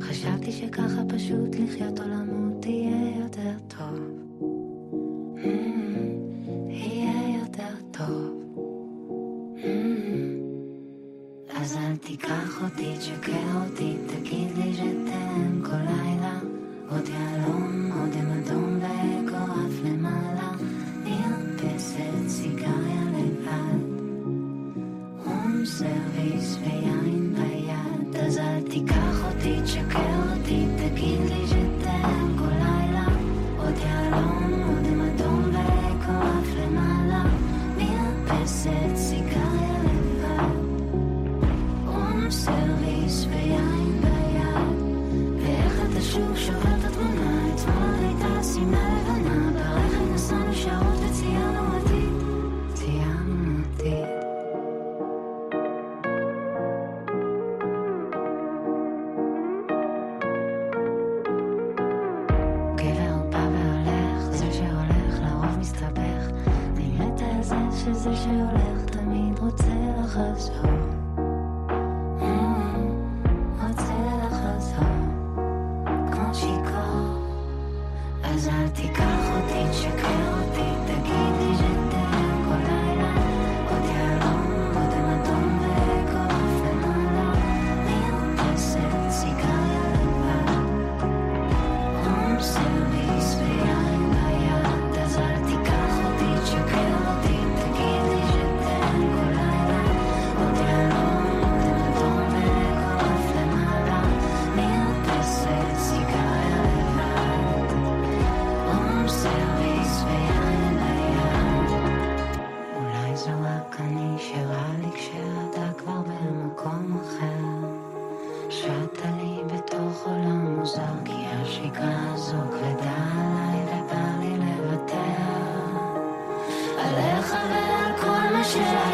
חשבתי שככה פשוט לחיות עולמות יהיה יותר טוב. Mm, יהיה יותר טוב. Mm, אז אל תיקח אותי, תשקר אותי, תגיד לי שתן כל לילה. עוד יהלום, עוד עם אדום ואגו למעלה. מרפסת סיגריה לבד. סרוויס ויין ביד. אז אל תיקח אותי, תשקר אותי, תגיד לי הזו כבדה עליי ובא לי לוותר עליך ועל כל מה שהיה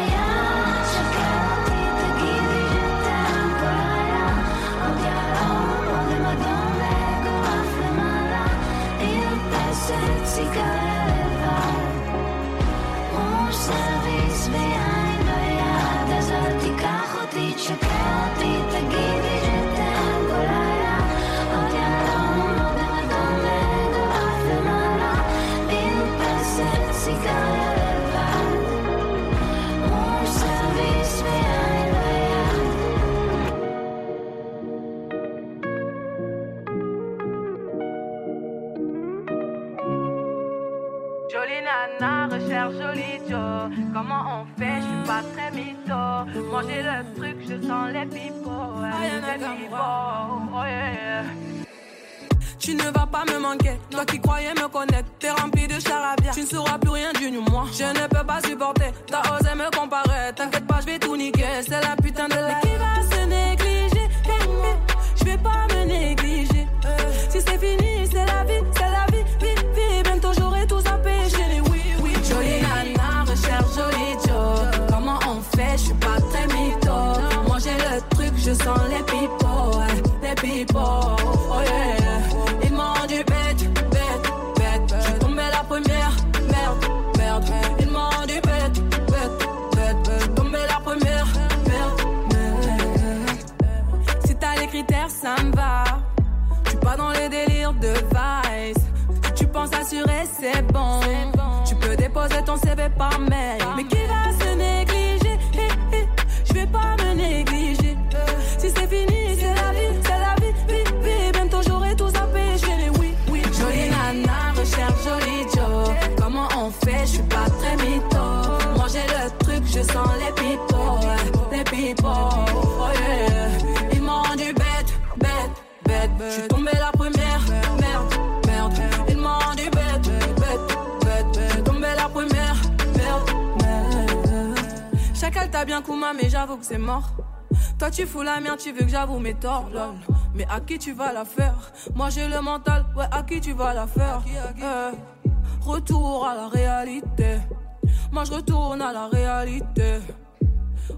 je sens les ouais, les pipots, oh. Ils m'ont du bête, bête, bête. Je suis tombé la première, merde, merde. Ils m'ont du bête, bête, bête. Je tombé la première, merde, merde. Chacal t'a bien Kuma, mais j'avoue que c'est mort. Toi tu fous la merde, tu veux que j'avoue mes torts. Mais à qui tu vas la faire? Moi j'ai le mental, ouais, à qui tu vas la faire? Eh, Retour à la réalité. Moi je retourne à la réalité.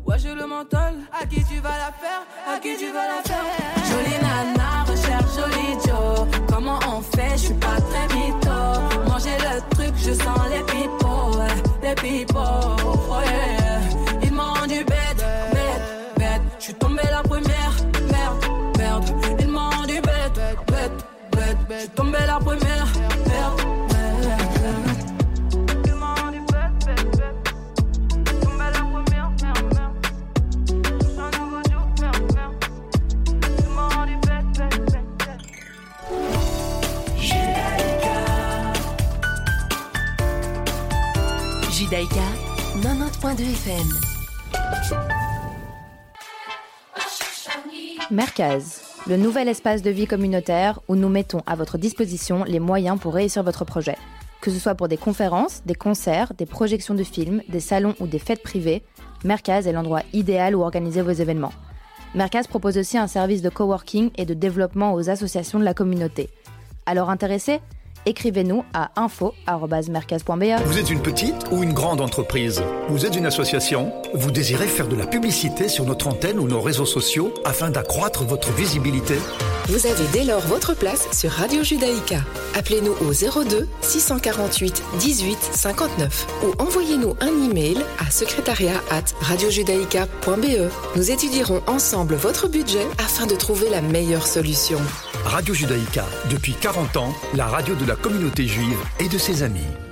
Ouais, j'ai le mental. À qui tu vas la faire? À qui tu vas la faire? Jolie nana, recherche joli Joe. Comment on fait? Je suis pas très mytho. Manger le truc, je sens les pipots. Ouais, les pipots. Oh yeah. Ils m'ont du bête, bête, bête. Je suis tombé la première. Merde, merde. Ils m'ont Tomber la première. Judaïka, 90.2 FM. Merkaz, le nouvel espace de vie communautaire où nous mettons à votre disposition les moyens pour réussir votre projet. Que ce soit pour des conférences, des concerts, des projections de films, des salons ou des fêtes privées, Merkaz est l'endroit idéal où organiser vos événements. Merkaz propose aussi un service de coworking et de développement aux associations de la communauté. Alors intéressé écrivez-nous à info.mercaz.be. Vous êtes une petite ou une grande entreprise? Vous êtes une association? Vous désirez faire de la publicité sur notre antenne ou nos réseaux sociaux afin d'accroître votre visibilité? Vous avez dès lors votre place sur Radio Judaïka. Appelez-nous au 02 648 18 59 ou envoyez-nous un email à secrétariat at radiojudaïka.be. Nous étudierons ensemble votre budget afin de trouver la meilleure solution. Radio Judaïka, depuis 40 ans, la radio de la communauté juive et de ses amis.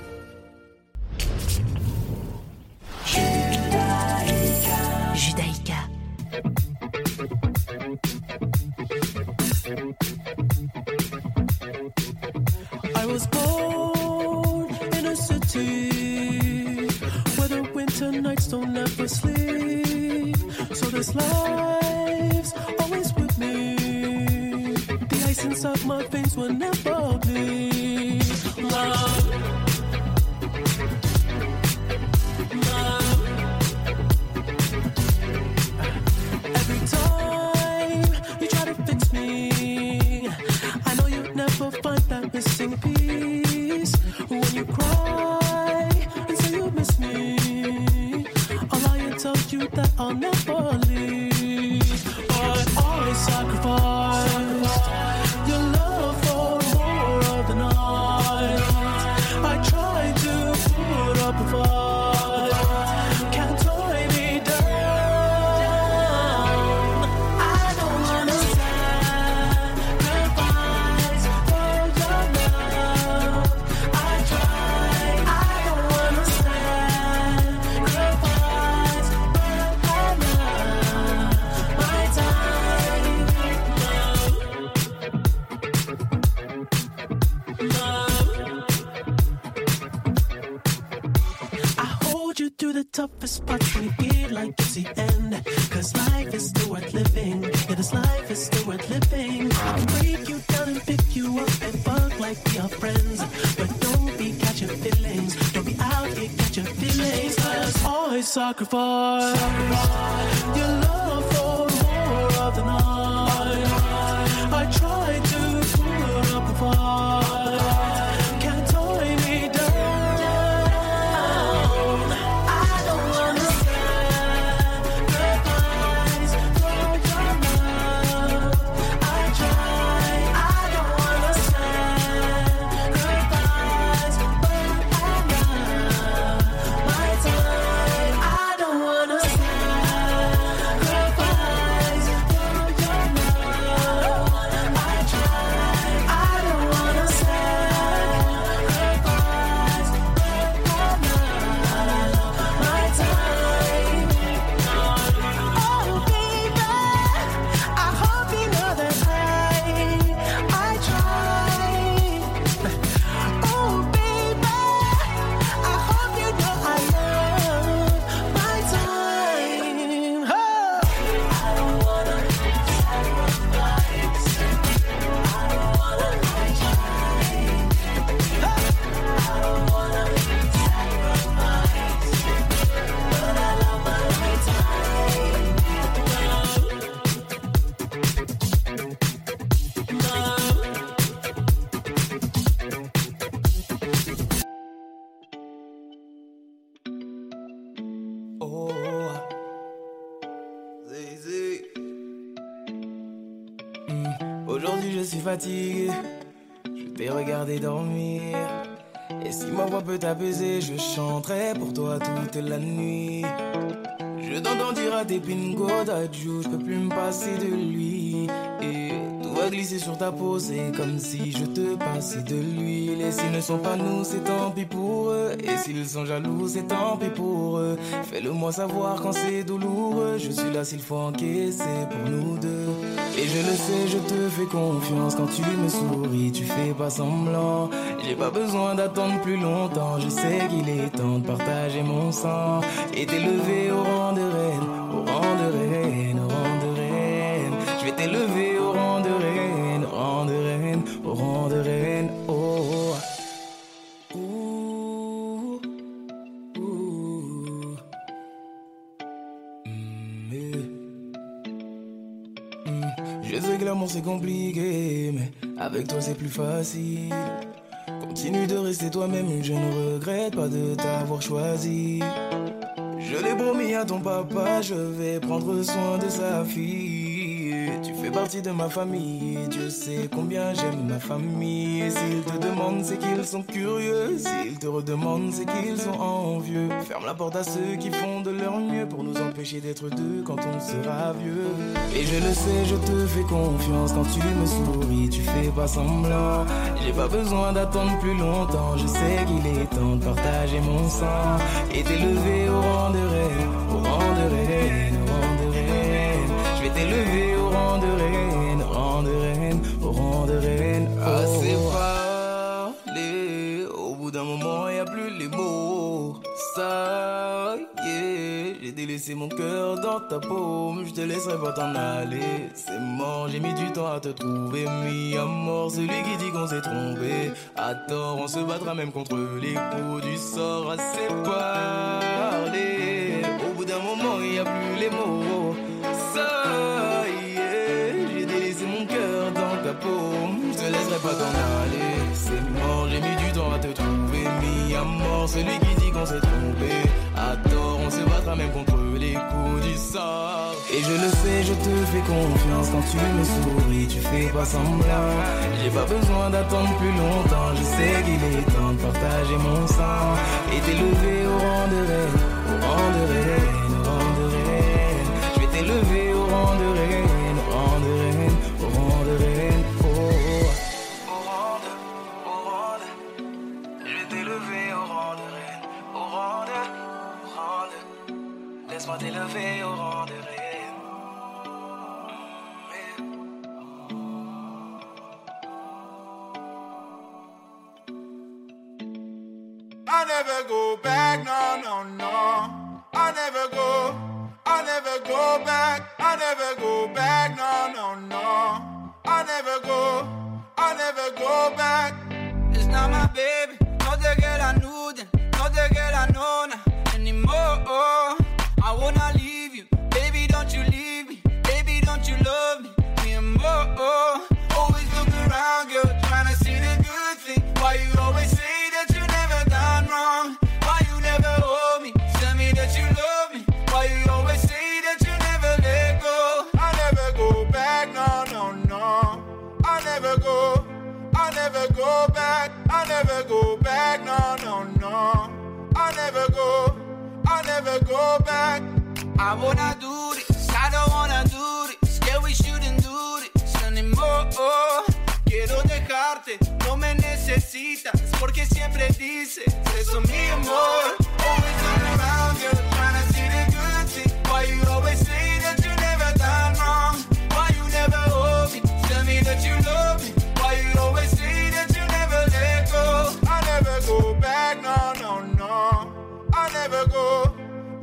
Cause I sacrifice your love for more of the night. I try to put up a fight. Je t'ai regardé dormir. Et si ma voix peut t'apaiser, je chanterai pour toi toute la nuit. Je t'entends dire tes pingo d'adieu, je peux plus me passer de lui. Vois glisser sur ta peau, c'est comme si je te passais de l'huile. Et s'ils ne sont pas nous, c'est tant pis pour eux. Et s'ils sont jaloux, c'est tant pis pour eux. Fais-le moi savoir quand c'est douloureux. Je suis là s'il faut encaisser pour nous deux. Et je le sais, je te fais confiance quand tu me souris, tu fais pas semblant. J'ai pas besoin d'attendre plus longtemps, je sais qu'il est temps de partager mon sang. Et t'élever au rang de reine, c'est compliqué, mais avec toi c'est plus facile. Continue de rester toi-même, je ne regrette pas de t'avoir choisi. Je l'ai promis à ton papa, je vais prendre soin de sa fille. Tu fais partie de ma famille, Dieu sait combien j'aime ma famille. S'ils te demandent, c'est qu'ils sont curieux. S'ils te redemandent, c'est qu'ils sont envieux. Ferme la porte à ceux qui font de leur mieux pour nous empêcher d'être deux quand on sera vieux. Et je le sais, je te fais confiance quand tu me souris, tu fais pas semblant. J'ai pas besoin d'attendre plus longtemps, je sais qu'il est temps de partager mon sang et t'élever au rang de reine, rang de reine, au rang de reine, au rang de reine. Assez parlé, au bout d'un moment y a plus les mots. Ça y est, j'ai délaissé mon cœur dans ta paume, je te laisserai pas t'en aller. C'est mort, j'ai mis du temps à te trouver, mis à mort celui qui dit qu'on s'est trompé. À tort, on se battra même contre les coups du sort. Assez parlé, au bout d'un moment y a plus les mots. Ça C'est mort, j'ai mis du temps à te trouver, mis à mort celui qui dit qu'on s'est trompé. À tort, on se battra même contre les coups du sort. Et je le sais, je te fais confiance quand tu me souris, tu fais pas semblant. J'ai pas besoin d'attendre plus longtemps, je sais qu'il est temps de partager mon sang et t'élever au rang de reine, au rang de reine, Laisse-moi t'élever au rang de reine. I never go back, no, no, no. I never go, I never go back, I never go back, no, no, no. I never go, I never go back. It's not my baby, no te que la nuden, no te que la nona anymore. Anymore. Always look around, girl, see the good thing. Why you always say that you never done wrong? Why you never hold me? Tell me that you love me. Why you always say that you never let go? I never go back, no, no, no. I never go, I never go back, I never go back, no, no, no. I never go, I never go back. I wanna do this, I don't wanna do this. This anymore. Quiero dejarte, no me necesitas, porque siempre dices eso mi amor. Oh, always look around, girl, trying to see the good thing. Why you always say that you never done wrong? Why you never hold me? Tell me that you love me. Why you always say that you never let go? I never go back, no, no, no. I never go,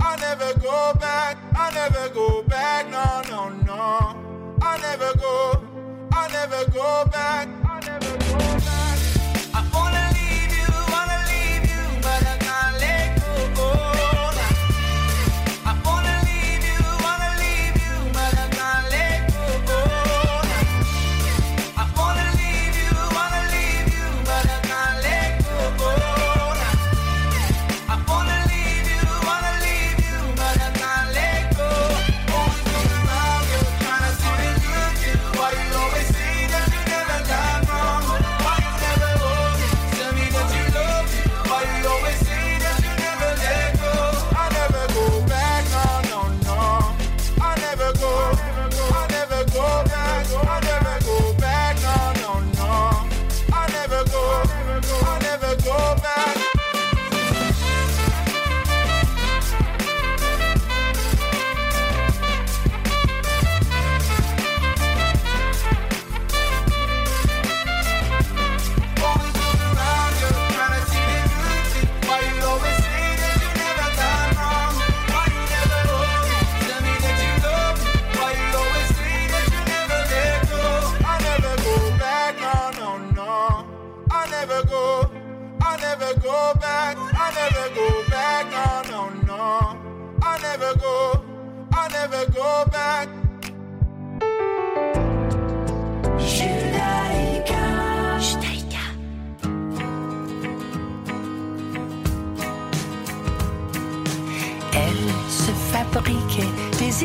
I never go back, I never go back, no, no, no. Never go back,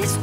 des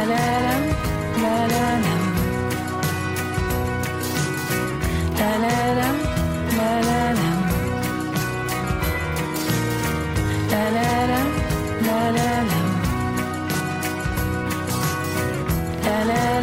La la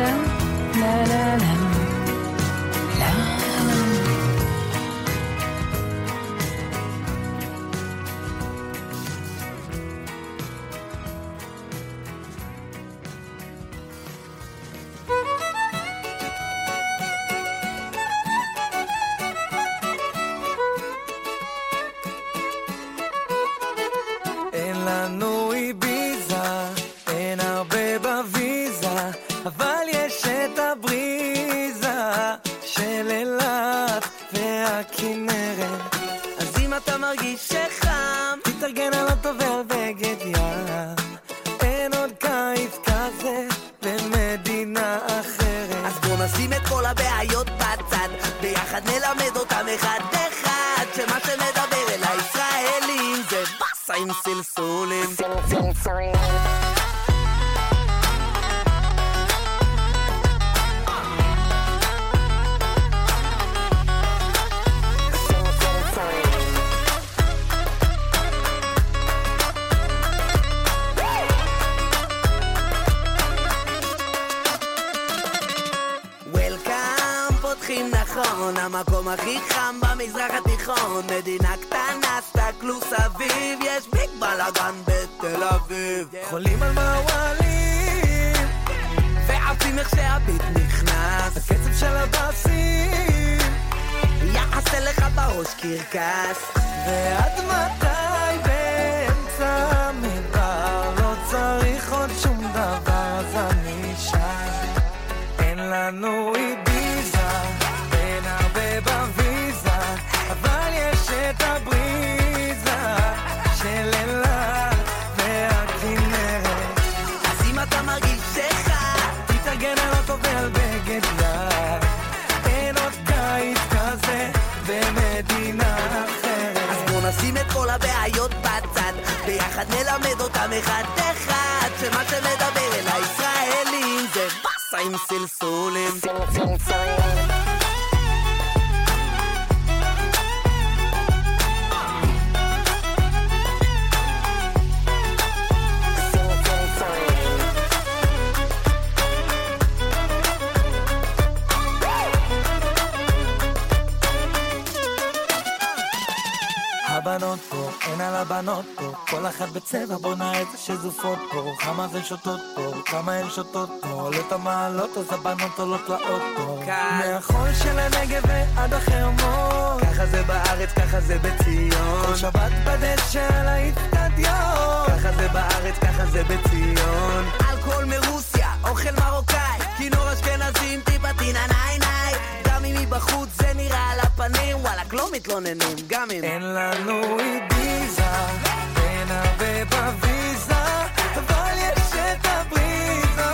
ביחד נלמד אותם אחד אחד שמה שמדבר אל הישראלים זה באסה עם סלסולים. הבנות פה, אין על הבנות פה, כל אחת בצבע בונה את השזופות פה, כמה זה שותות פה, כמה הן שותות פה, עולות המעלות אז הבנות עולות לאוטו. מהחול של הנגב ועד החרמון, ככה זה בארץ, ככה זה בציון. כל שבת בדשא על האיצטדיון, ככה זה בארץ, ככה זה בציון. אלכוהול מרוסיה, אוכל מרוקאי. כינור אשכנזים, טיפה טינה ניי ניי. גם אם מבחוץ זה נראה על הפנים וואלכ לא מתלוננים, גם אם אין לנו איביזה, אין הרבה בוויזה, אבל יש את הבריזה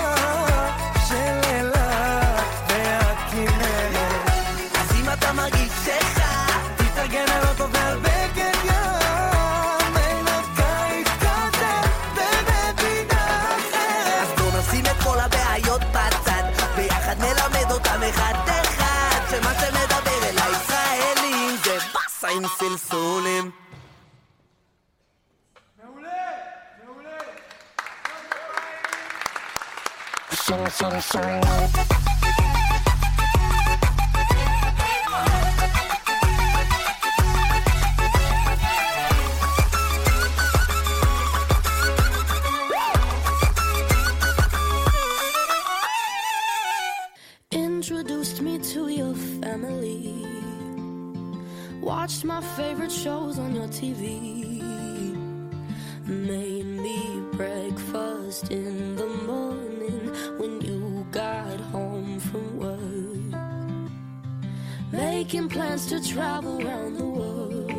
של אילת והכנרת. אז אם אתה מרגיש שחם תתארגן על אוטו ועל בגד ים, אין הקיץ כזה במדינה אחרת. אז בוא נשים את כל הבעיות בצד ביחד נלמד אותם אחד אחד שמה שמדבר אל הישראלים זה באסה עם סלסולים shimmy, shimmy, shimmy. Travel around the world.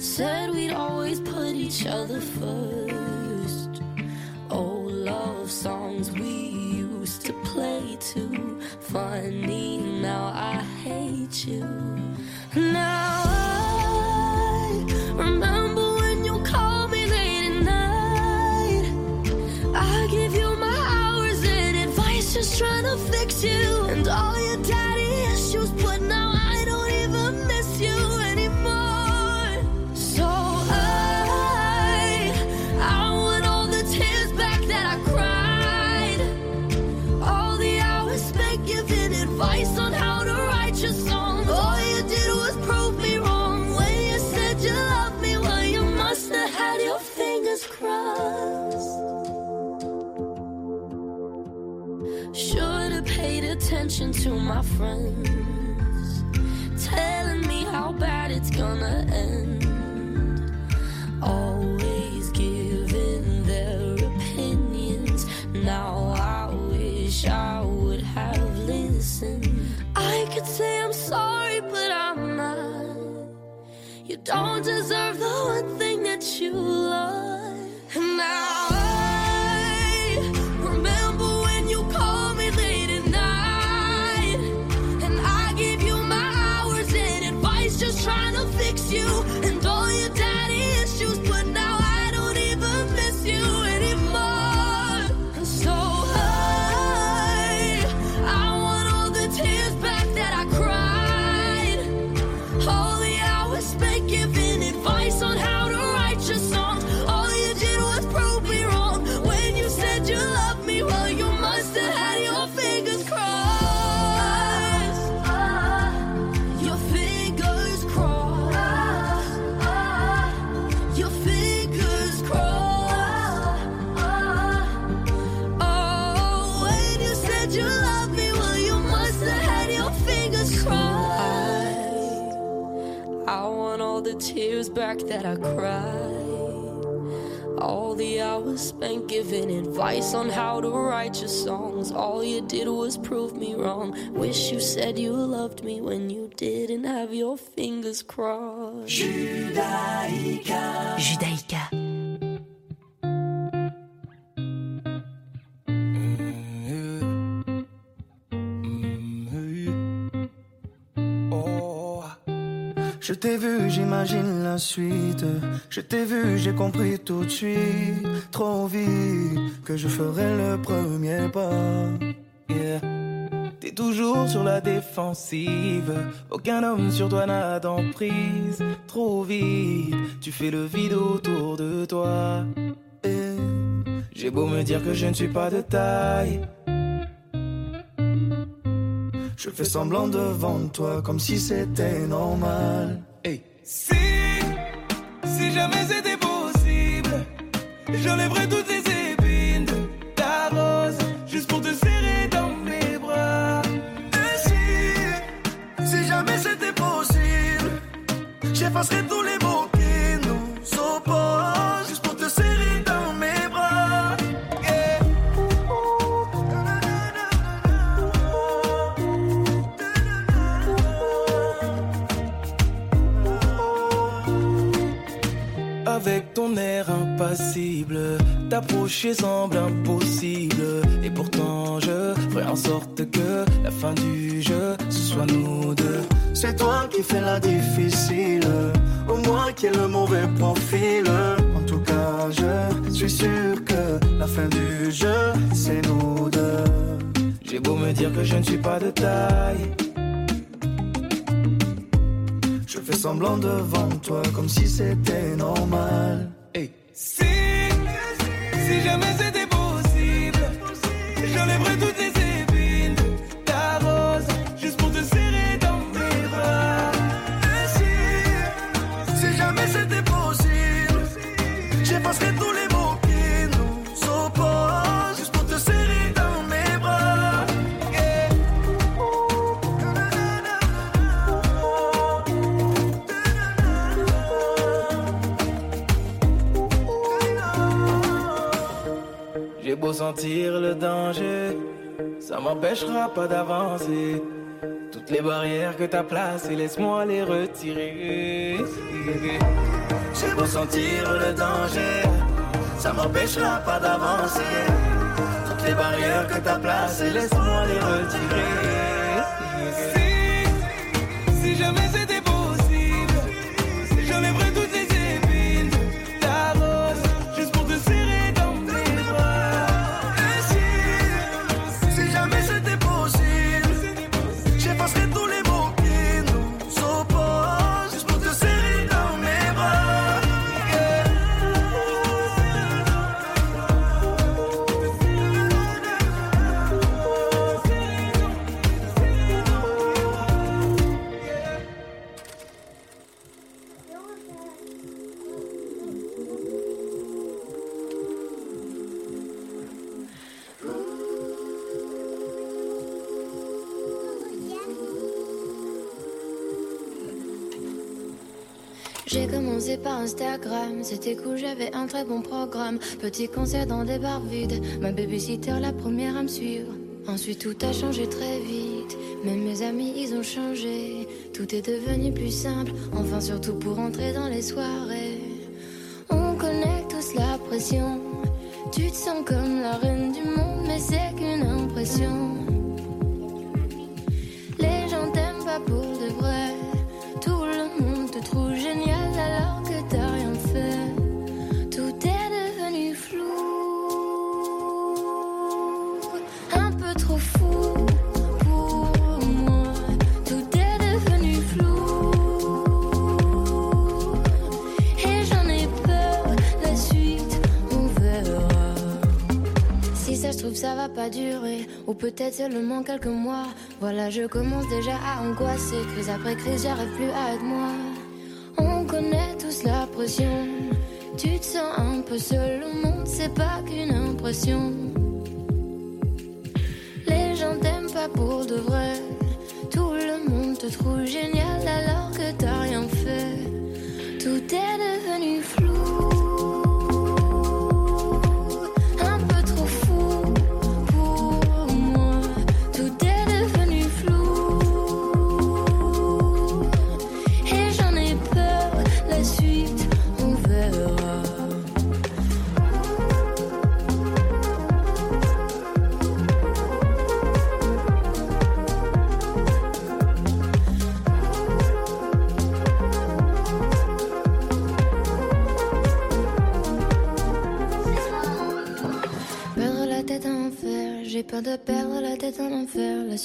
Said we'd always put each other first. Tears back that I cried. All the hours spent giving advice on how to write your songs. All you did was prove me wrong. Wish you said you loved me when you didn't have your fingers crossed. Judaïka. Judaïka. Mm-hmm. Mm-hmm. Oh, je t'ai vu, j'imagine Je t'ai vu, j'ai compris tout de suite, trop vite, que je ferai le premier pas. Yeah. T'es toujours sur la défensive. Aucun homme sur toi n'a d'emprise. Trop vite, tu fais le vide autour de toi. J'ai beau me dire que je ne suis pas de taille. Je fais semblant devant toi comme si c'était normal. Si jamais c'était possible, j'enlèverais toutes les épines de ta rose juste pour te serrer dans mes bras. Et si, si jamais c'était possible, j'effacerais tous les semble impossible. Et pourtant, je ferai en sorte que la fin du jeu, ce soit nous deux. C'est toi qui fais la difficile, au moins qui est le mauvais profil. En tout cas, je suis sûr que la fin du jeu, c'est nous deux. J'ai beau me dire que je ne suis pas de taille. Je fais semblant devant toi comme si c'était normal. M'empêchera pas d'avancer. Toutes les barrières que t'as placées, laisse-moi les retirer. J'ai beau sentir le danger, ça m'empêchera pas d'avancer. Toutes les barrières que t'as placées, laisse-moi les retirer. Instagram, c'était cool, j'avais un très bon programme. Petit concert dans des bars vides, ma babysitter la première à me suivre. Ensuite tout a changé très vite, même mes amis ils ont changé. Tout est devenu plus simple, enfin surtout pour entrer dans les soirées. On connaît tous la pression, tu te sens comme la reine du monde, mais c'est qu'une impression. Ça va pas durer. Ou peut-être seulement quelques mois. Voilà, je commence déjà à angoisser. Crise après crise, j'arrive plus à être moi. On connaît tous la pression. Tu te sens un peu seul au monde, c'est pas qu'une impression. Les gens t'aiment pas pour de vrai. Tout le monde te trouve génial alors que t'as rien fait. Tout est devenu flou.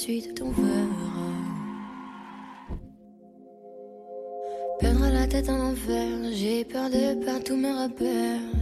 ensuite on. Perdre la tête en enfer, j'ai peur de perdre tous mes repères.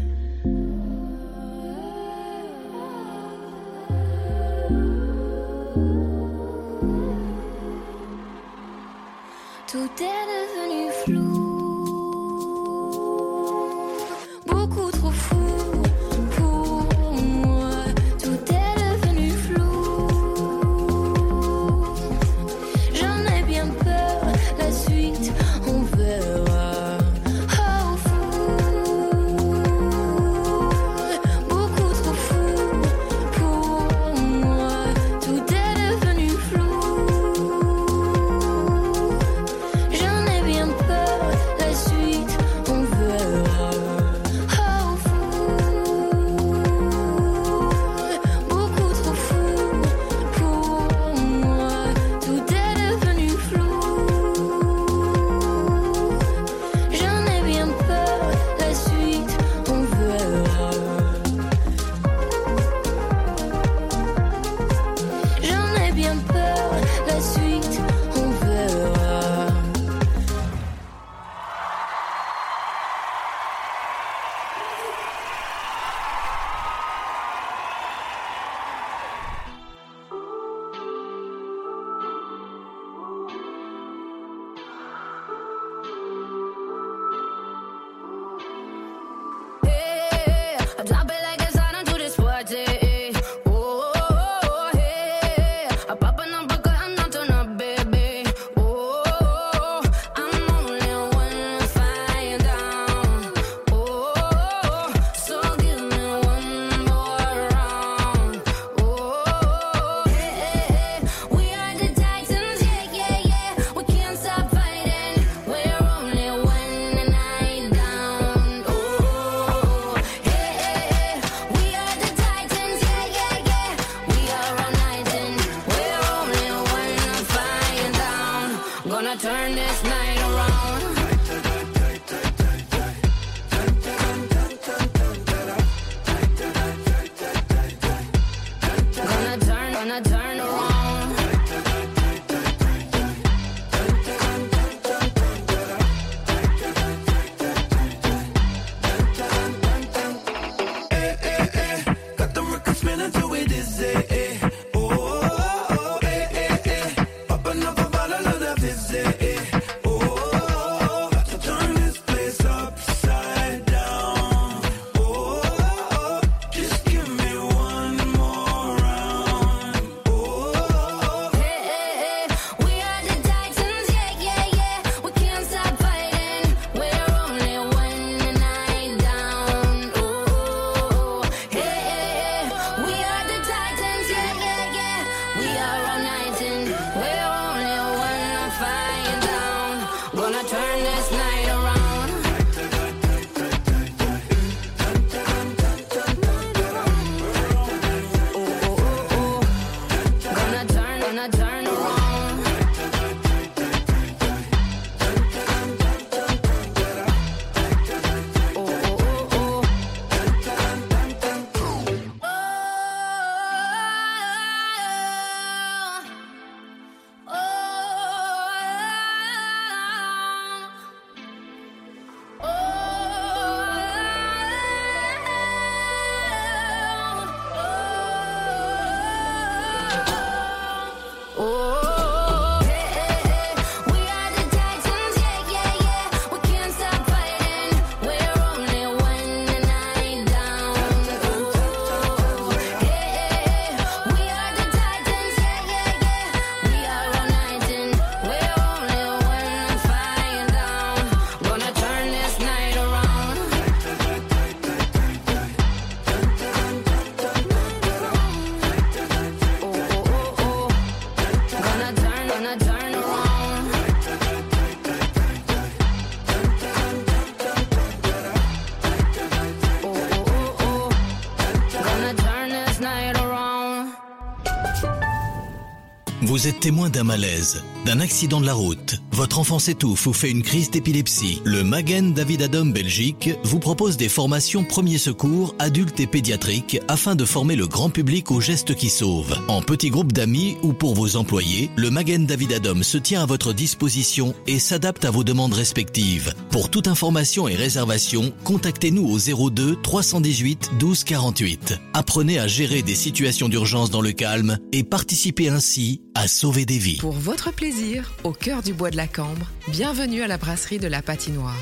Vous êtes témoin d'un malaise, d'un accident de la route. Votre enfant s'étouffe ou fait une crise d'épilepsie. Le Magen David Adam Belgique vous propose des formations premiers secours adultes et pédiatriques afin de former le grand public aux gestes qui sauvent. En petits groupes d'amis ou pour vos employés, le Magen David Adam se tient à votre disposition et s'adapte à vos demandes respectives. Pour toute information et réservation, contactez-nous au 02 318 12 48. Apprenez à gérer des situations d'urgence dans le calme et participez ainsi à sauver des vies. Pour votre plaisir, au cœur du bois de la Cambre, bienvenue à la brasserie de la Patinoire.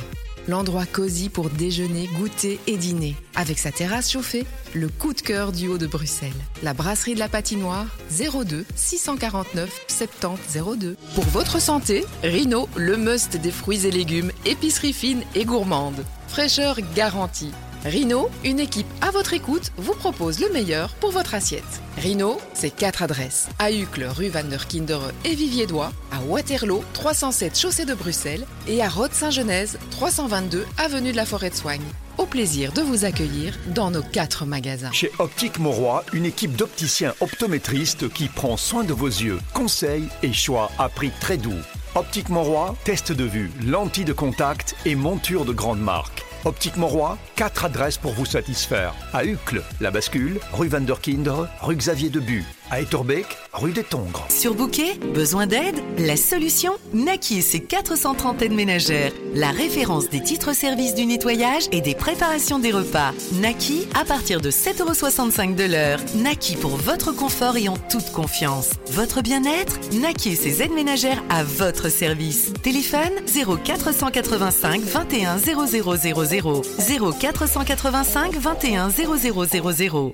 L'endroit cosy pour déjeuner, goûter et dîner. Avec sa terrasse chauffée, le coup de cœur du haut de Bruxelles. La brasserie de la Patinoire, 02 649 70 02. Pour votre santé, Rino, le must des fruits et légumes, épicerie fine et gourmande. Fraîcheur garantie. Rino, une équipe à votre écoute, vous propose le meilleur pour votre assiette. Rino, c'est quatre adresses. À Uccle, rue Van der Kindere et Viviédois, à Waterloo, 307 chaussée de Bruxelles et à Rode-Saint-Genèse, 322 avenue de la Forêt de Soigne. Au plaisir de vous accueillir dans nos quatre magasins. Chez Optique Mauroy, une équipe d'opticiens optométristes qui prend soin de vos yeux. Conseils et choix à prix très doux. Optique Mauroy, test de vue, lentilles de contact et monture de grande marque. Optique Mauroy, quatre adresses pour vous satisfaire. À Uccle, La Bascule, rue Van der Kinder, rue Xavier Debu. À Etterbeek, rue des Tongres. Surbooké Besoin d'aide La solution Naki et ses 430 aides ménagères. La référence des titres-services du nettoyage et des préparations des repas. Naki à partir de 7,65€ de l'heure. Naki pour votre confort et en toute confiance. Votre bien-être Naki et ses aides ménagères à votre service. Téléphone 0485 21 0000 0485 21 0000.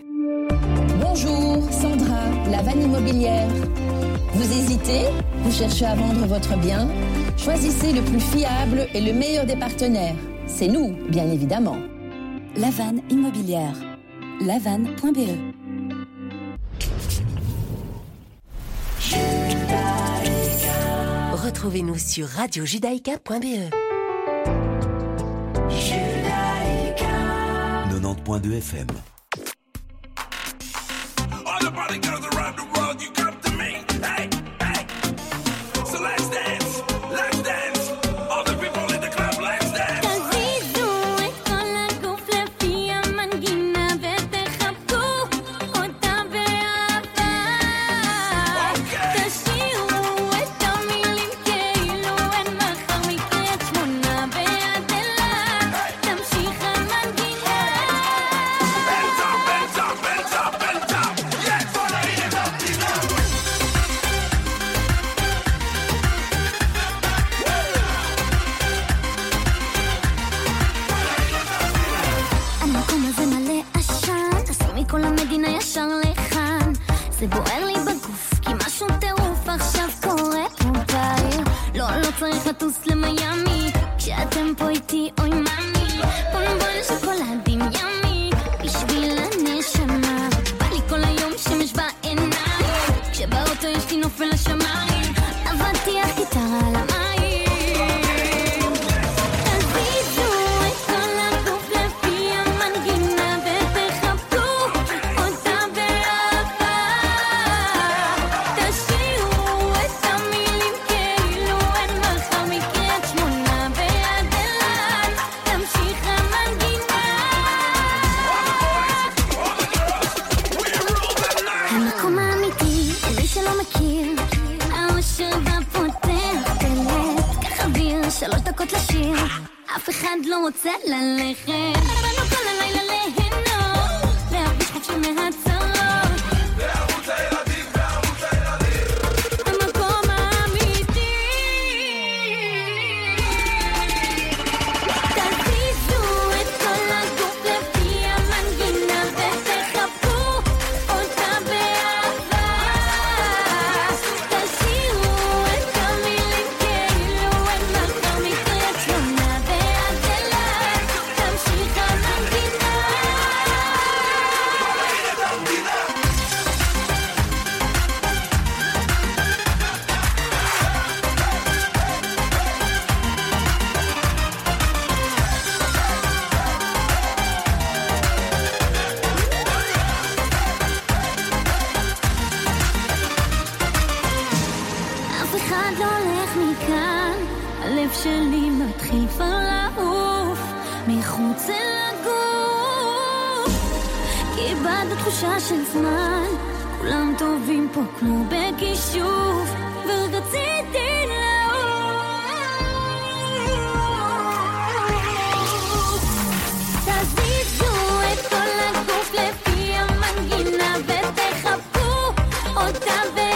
Bonjour, la vanne immobilière. Vous hésitez Vous cherchez à vendre votre bien Choisissez le plus fiable et le meilleur des partenaires. C'est nous, bien évidemment. La vanne immobilière. lavanne.be Retrouvez-nous sur radiojudaïka.be. 90.2 FM. All the party girls around the world, sleep, הלב שלי מתחיל כבר לעוף מחוץ אל הגוף. קיבלנו תחושה של זמן כולם טובים פה כמו בכישוף ורציתי אותה ו...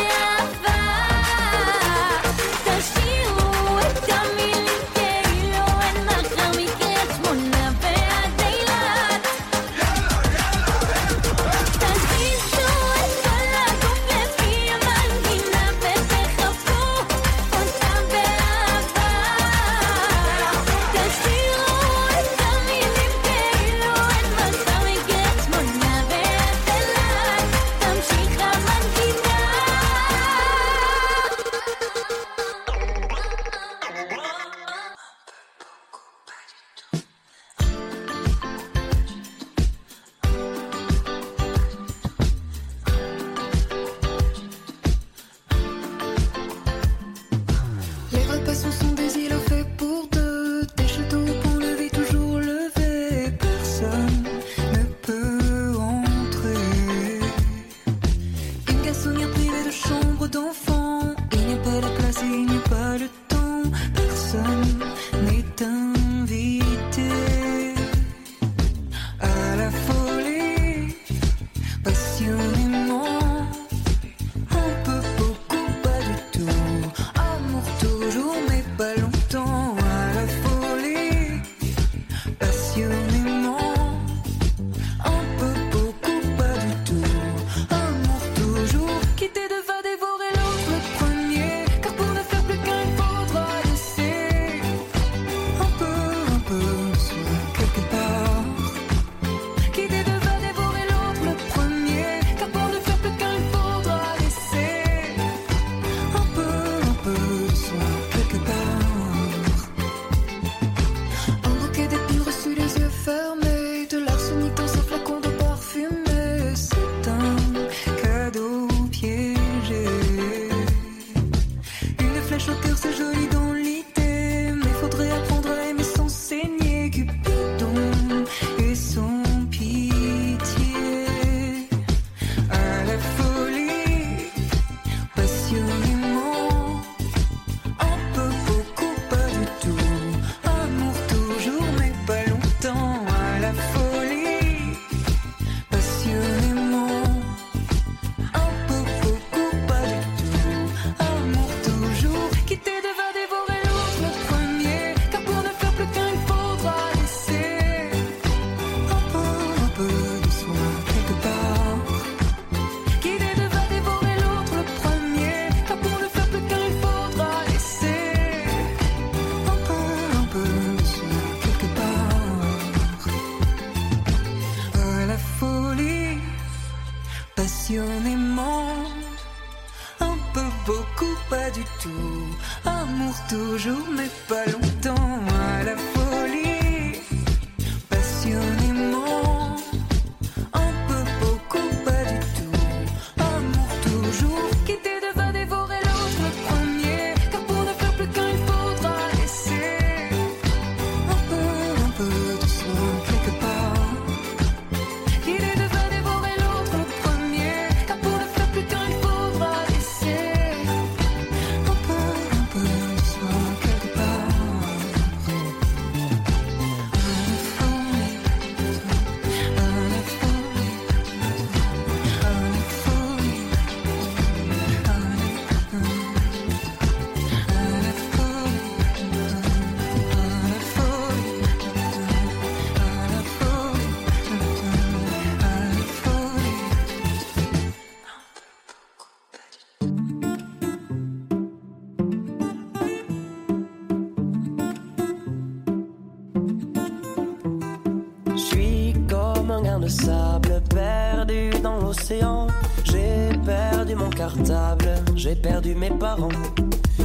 j'ai perdu mes parents.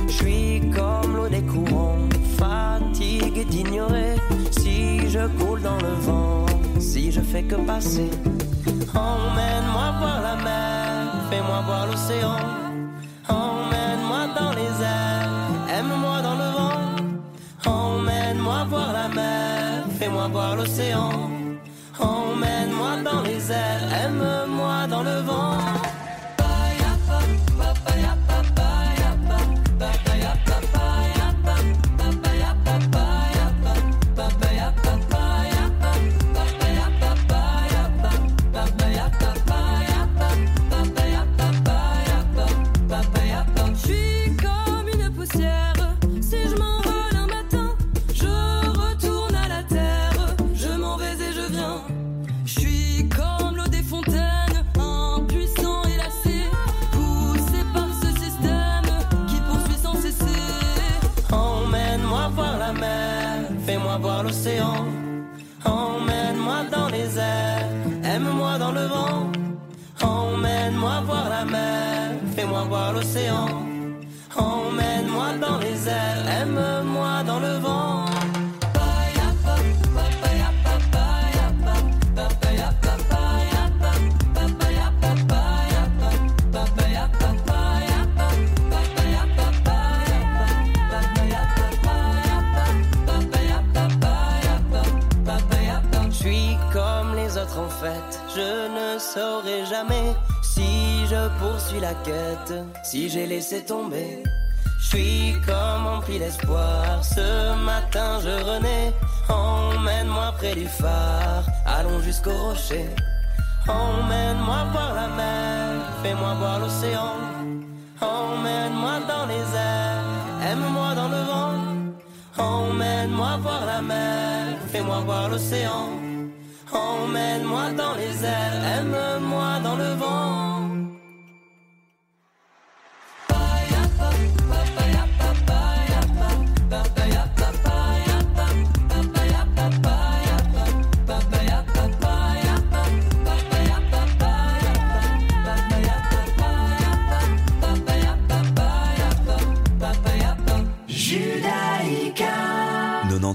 Je suis comme l'eau des courants, fatigué d'ignorer si je coule dans le vent, si je fais que passer. Emmène-moi voir la mer, fais-moi voir l'océan. Emmène-moi dans les airs, aime-moi dans le vent. Emmène-moi voir la mer, fais-moi voir l'océan. Emmène-moi dans les airs, aime-moi. si je poursuis la quête, si j'ai laissé tomber. Je suis comme rempli d'espoir, ce matin je renais. Emmène-moi près du phare, allons jusqu'au rocher. Emmène-moi voir la mer, fais-moi voir l'océan. Emmène-moi dans les airs, aime-moi dans le vent. Emmène-moi voir la mer, fais-moi voir l'océan. Emmène-moi dans les airs, aime-moi.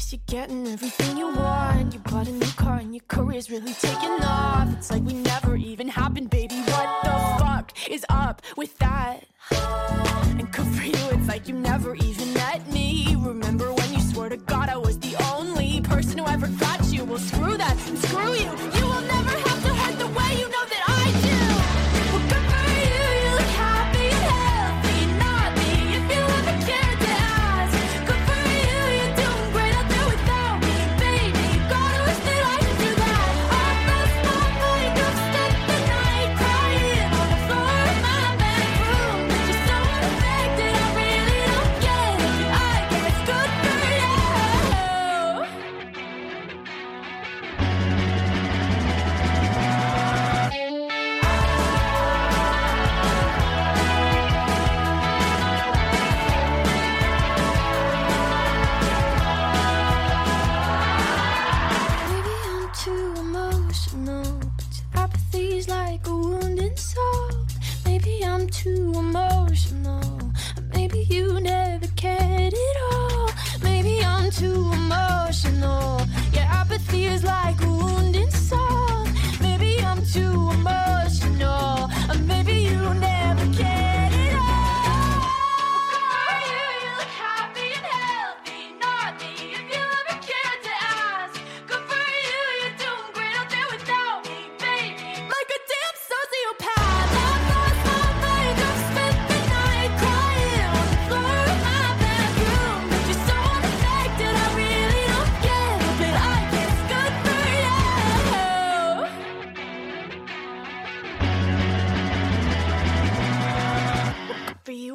Guess you're getting everything you want. You bought a new car and your career's really taking off. It's like we never even happened, baby. What the fuck is up with that? And good for you, it's like you never even met me. Remember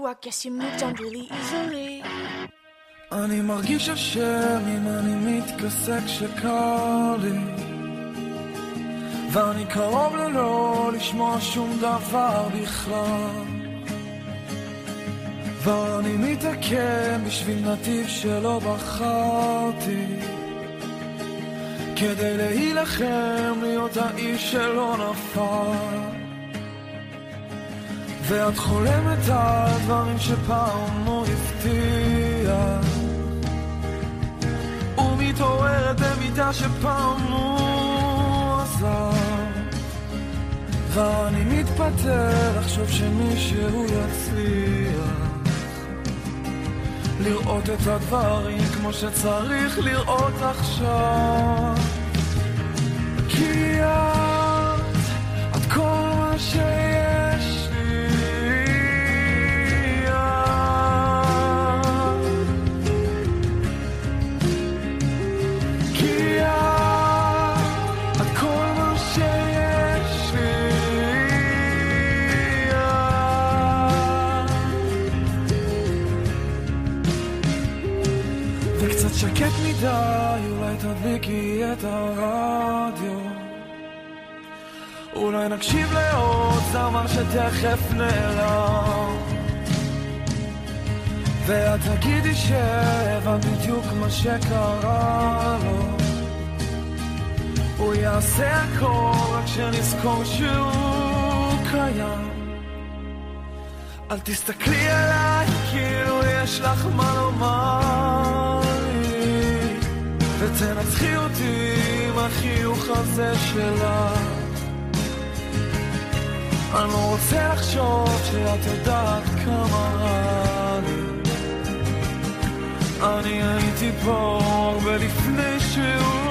I guess you moved on really easily. אני מרגיש אשם אם אני מתכסה כשקר לי ואני קרוב ללא לשמוע שום דבר בכלל ואני מתעכב בשביל נתיב שלא בחרתי כדי להילחם להיות האיש שלא נפל ואת חולמת על דברים שפעם לא הבטיח. ומתעוררת במידה שפעם לא עזר ואני מתפתל לחשוב שמישהו יצליח. לראות את הדברים כמו שצריך לראות עכשיו. כי את, את כל מה שיש מדי, אולי תדליקי את הרדיו. אולי נקשיב לעוד זמר שתכף נעלם. ואת תגידי שהבנת בדיוק מה שקרה לו. הוא יעשה הכל רק שנזכור שהוא קיים. אל תסתכלי עליי כאילו יש לך מה לומר ותנצחי אותי עם החיוך הזה שלך. אני לא רוצה לחשוב שאת יודעת כמה רע לי. אני הייתי פה הרבה לפני שהוא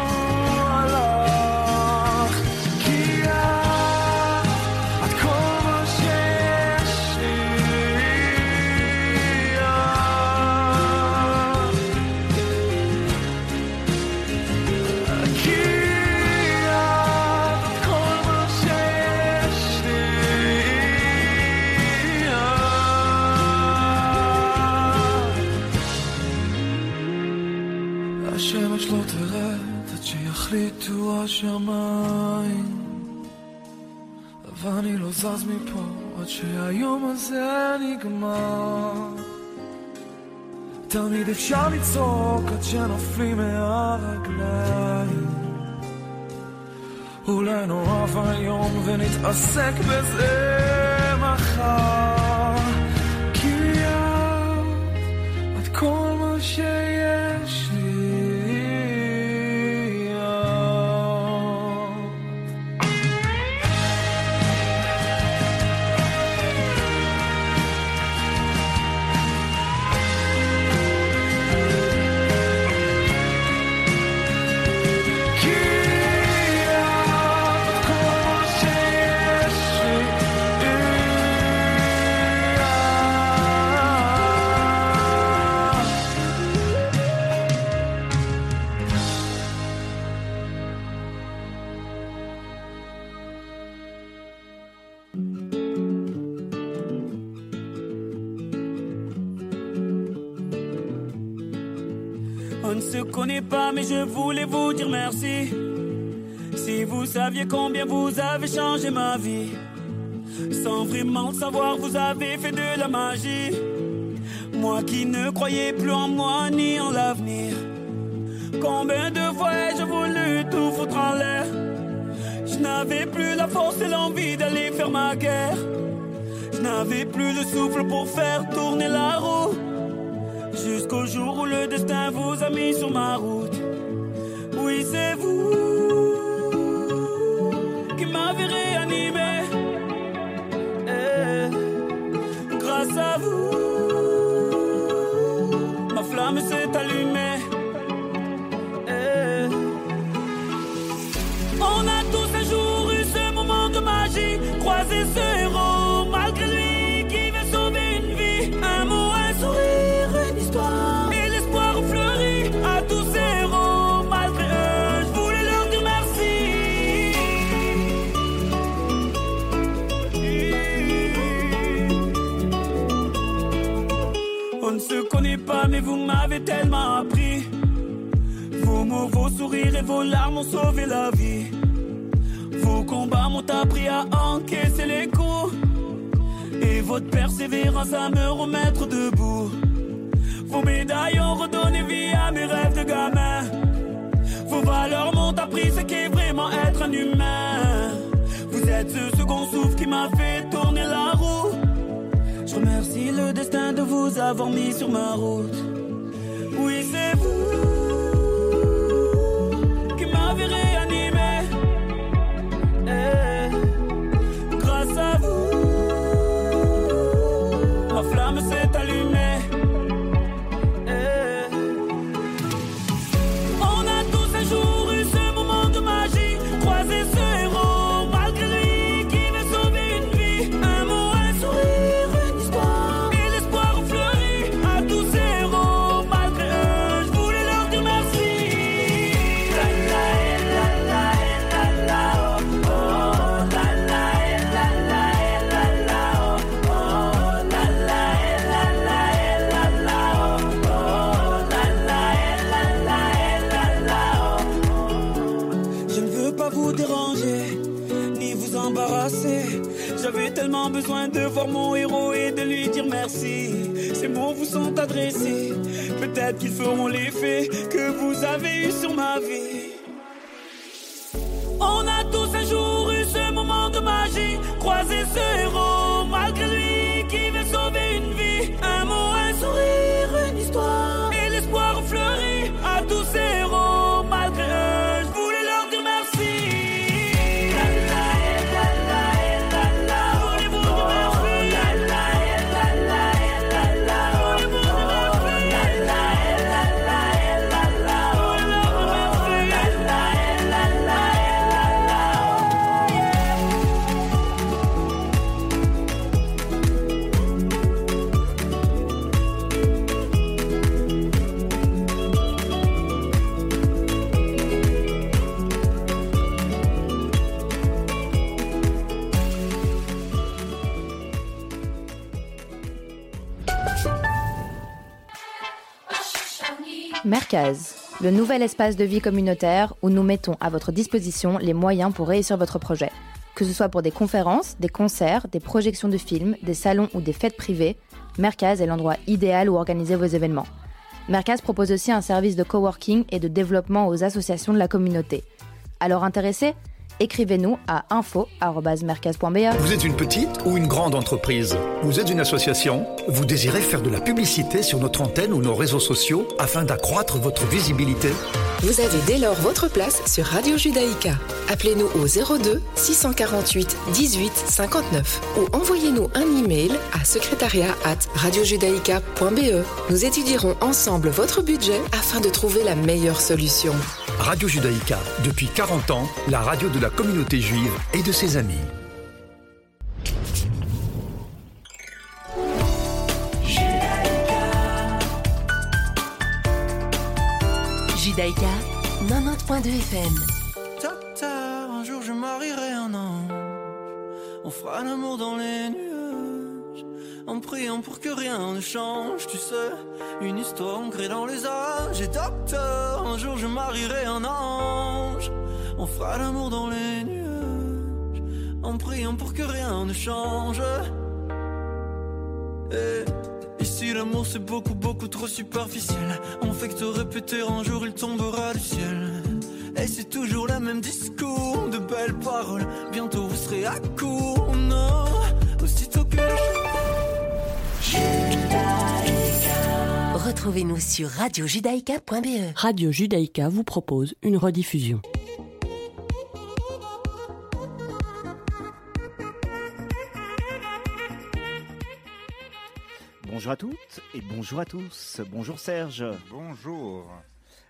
השמיים. ואני לא זז מפה עד שהיום הזה נגמר. תמיד אפשר לצעוק עד שנופלים מהרגליים. אולי נאהב היום ונתעסק בזה מחר. כי את, את כל מה שיש voulais vous dire merci. Si vous saviez combien vous avez changé ma vie, sans vraiment savoir, vous avez fait de la magie. Moi qui ne croyais plus en moi ni en l'avenir. Combien de fois ai-je voulu tout foutre en l'air? Je n'avais plus la force et l'envie d'aller faire ma guerre. Je n'avais plus le souffle pour faire tourner la roue. Jusqu'au jour où le destin vous a mis sur ma route. C'est vous qui m'avez réanimé. Eh, grâce à vous, vous m'avez tellement appris. Vos mots, vos sourires et vos larmes ont sauvé la vie. Vos combats m'ont appris à encaisser les coups. Et votre persévérance à me remettre debout. Vos médailles ont redonné vie à mes rêves de gamin. Vos valeurs m'ont appris ce qu'est vraiment être un humain. Vous êtes ce second souffle qui m'a fait tourner destin de vous avoir mis sur ma route. Oui, c'est vous qu'ils feront l'effet Mercaz, le nouvel espace de vie communautaire où nous mettons à votre disposition les moyens pour réussir votre projet. Que ce soit pour des conférences, des concerts, des projections de films, des salons ou des fêtes privées, Mercaz est l'endroit idéal où organiser vos événements. Mercaz propose aussi un service de coworking et de développement aux associations de la communauté. Alors intéressé Écrivez-nous à info.mercaz.be. Vous êtes une petite ou une grande entreprise? Vous êtes une association? Vous désirez faire de la publicité sur notre antenne ou nos réseaux sociaux afin d'accroître votre visibilité? Vous avez dès lors votre place sur Radio Judaïka. Appelez-nous au 02 648 18 59 ou envoyez-nous un email à secrétariat at radiojudaïka.be. Nous étudierons ensemble votre budget afin de trouver la meilleure solution. Radio Judaïka, depuis 40 ans, la radio de la communauté juive et de ses amis. Judaïka, 90.2 FM. Docteur, un jour je marierai un ange. On fera l'amour dans les nuages. En priant pour que rien ne change, tu sais. Une histoire ancrée dans les âges. Et docteur, un jour je marierai un ange. On fera l'amour dans les nuages. En priant pour que rien ne change. Et ici l'amour c'est beaucoup beaucoup trop superficiel. On fait que te répéter un jour il tombera du ciel. Et c'est toujours le même discours, de belles paroles. Bientôt vous serez à court, non. Aussitôt que Retrouvez-nous sur radiojudaïka.be. Radio Judaïka vous propose une rediffusion. Bonjour à toutes et bonjour à tous. Bonjour Serge. Bonjour.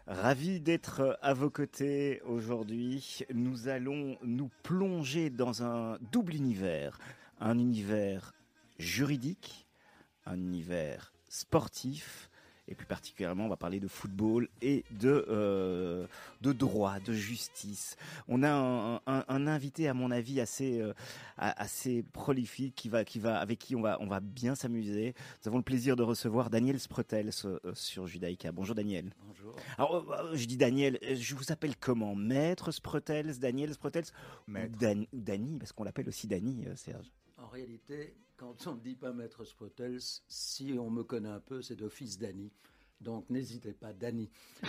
Ravi d'être à vos côtés aujourd'hui. Nous allons nous plonger dans un double univers. Un univers juridique, un univers sportif et plus particulièrement, on va parler de football et de, euh, de droit, de justice. On a un, un, un invité, à mon avis, assez, euh, assez prolifique, qui va, qui va, avec qui on va, on va bien s'amuser. Nous avons le plaisir de recevoir Daniel Sprotels euh, sur Judaïka. Bonjour Daniel. Bonjour. Alors, je dis Daniel, je vous appelle comment? Maître Sprotels, Daniel Sprotels Maître. Ou Dan- ou Dany, parce qu'on l'appelle aussi euh, Serge. En réalité, quand on ne dit pas Maître Sprotels, si on me connaît un peu, c'est d'office Dany. Donc n'hésitez pas, Dany.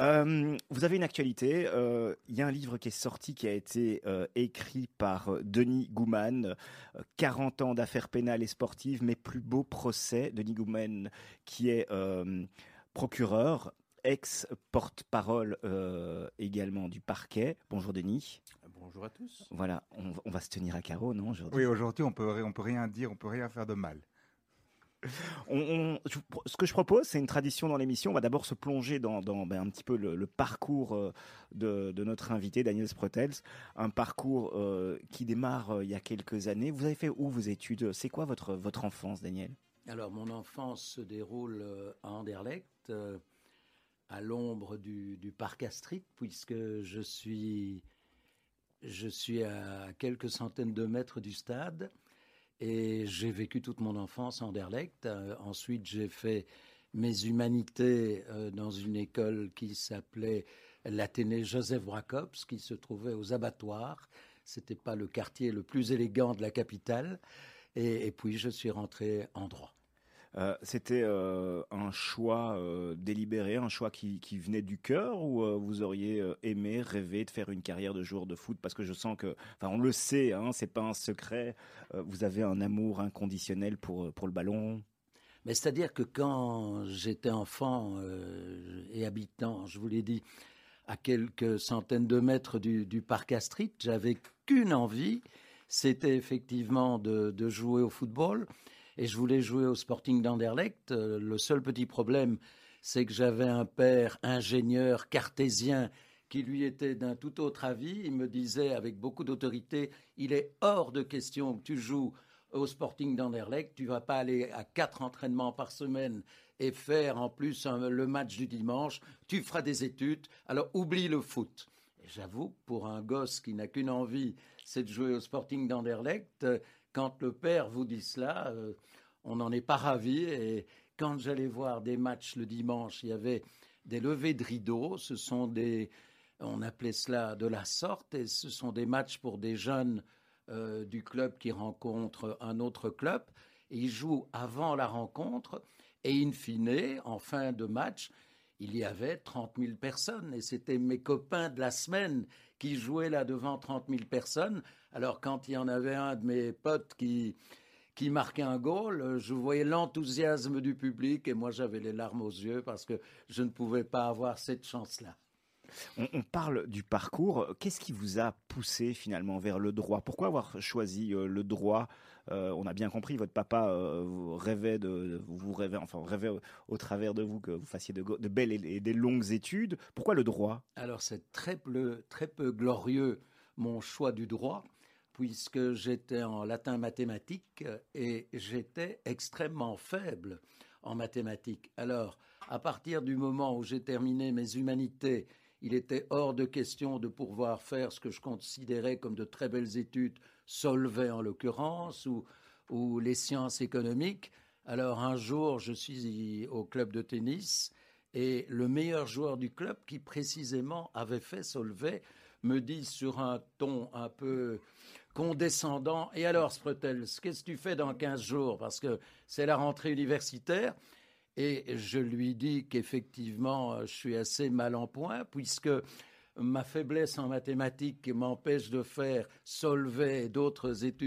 Euh, vous avez une actualité. euh, Il y a un livre qui est sorti, qui a été euh, écrit par euh, Denis Gouman. euh, 40 ans d'affaires pénales et sportives, mes plus beaux procès. Denis Gouman, qui est euh, procureur, ex-porte-parole euh, également du parquet. Bonjour Denis. Bonjour à tous. Voilà, on, on va se tenir à carreau, non aujourd'hui? Oui, aujourd'hui, on peut, on peut rien dire, on peut rien faire de mal. On- on- je- ce que je propose, c'est une tradition dans l'émission. On va d'abord se plonger dans, dans, ben, un petit peu le, le parcours euh, de, de notre invité, Daniel Sprotels. Un parcours euh, qui démarre euh, il y a quelques années. Vous avez fait où vos études? C'est quoi votre, votre enfance, Daniel? Alors, mon enfance se déroule à Anderlecht, euh, à l'ombre du, parc Astrid, puisque je suis, je suis à quelques centaines de mètres du stade. Et j'ai vécu toute mon enfance à Anderlecht. Euh, ensuite, j'ai fait mes humanités euh, dans une école qui s'appelait l'Athénée Joseph Bracobs, qui se trouvait aux abattoirs. C'était pas le quartier le plus élégant de la capitale. Et puis, je suis rentré en droit. Euh, C'était euh, un choix euh, délibéré, un choix qui, venait du cœur ou vous auriez aimé, rêvé de faire une carrière de joueur de foot? Parce que je sens que, enfin, on le sait, hein, c'est pas un secret. vous avez un amour inconditionnel pour pour le ballon? Mais c'est-à-dire que quand j'étais enfant et habitant, je vous l'ai dit, à quelques centaines de mètres du, parc Astrid, j'avais qu'une envie, c'était effectivement de jouer au football. Et je voulais jouer au Sporting d'Anderlecht. Euh, le seul petit problème, c'est que j'avais un père ingénieur cartésien qui lui était d'un tout autre avis. Il me disait avec beaucoup d'autorité, il est hors de question que tu joues au Sporting d'Anderlecht, tu vas pas aller à quatre entraînements par semaine et faire en plus le match du dimanche, tu feras des études, alors oublie le foot. J'avoue, pour un gosse qui n'a qu'une envie, c'est de jouer au Sporting d'Anderlecht, euh, quand le père vous dit cela, euh, on n'en est pas ravi. Et quand j'allais voir des matchs le dimanche, il y avait des levées de rideaux. Ce sont des, on appelait cela de la sorte, et ce sont des matchs pour des jeunes euh, du club qui rencontrent un autre club. Ils jouent avant la rencontre, et in fine, en fin de match, il y avait 30 000 personnes et c'était mes copains de la semaine qui jouaient là devant 30 000 personnes. Alors quand il y en avait un de mes potes qui, qui marquait un goal, euh, je voyais l'enthousiasme du public et moi j'avais les larmes aux yeux parce que je ne pouvais pas avoir cette chance-là. On, on parle du parcours. Qu'est-ce qui vous a poussé finalement vers le droit? Pourquoi avoir choisi euh, le droit? Euh, On a bien compris, votre papa euh, vous rêvait de, vous rêvait, enfin rêvait au, au travers de vous que vous fassiez de belles et, et des longues études. Pourquoi le droit? Alors c'est très peu, très peu glorieux mon choix du droit, puisque j'étais en latin mathématique et j'étais extrêmement faible en mathématiques. Alors, à partir du moment où j'ai terminé mes humanités, il était hors de question de pouvoir faire ce que je considérais comme de très belles études, Solvay en l'occurrence, ou, les sciences économiques. Alors un jour, je suis au club de tennis et le meilleur joueur du club, qui précisément avait fait Solvay, me dit sur un ton un peu condescendant Et alors, Sprutels, qu'est-ce que tu fais dans 15 jours? Parce que c'est la rentrée universitaire. Et je lui dis qu'effectivement, je suis assez mal en point, puisque ma faiblesse en mathématiques m'empêche de faire Solvay d'autres études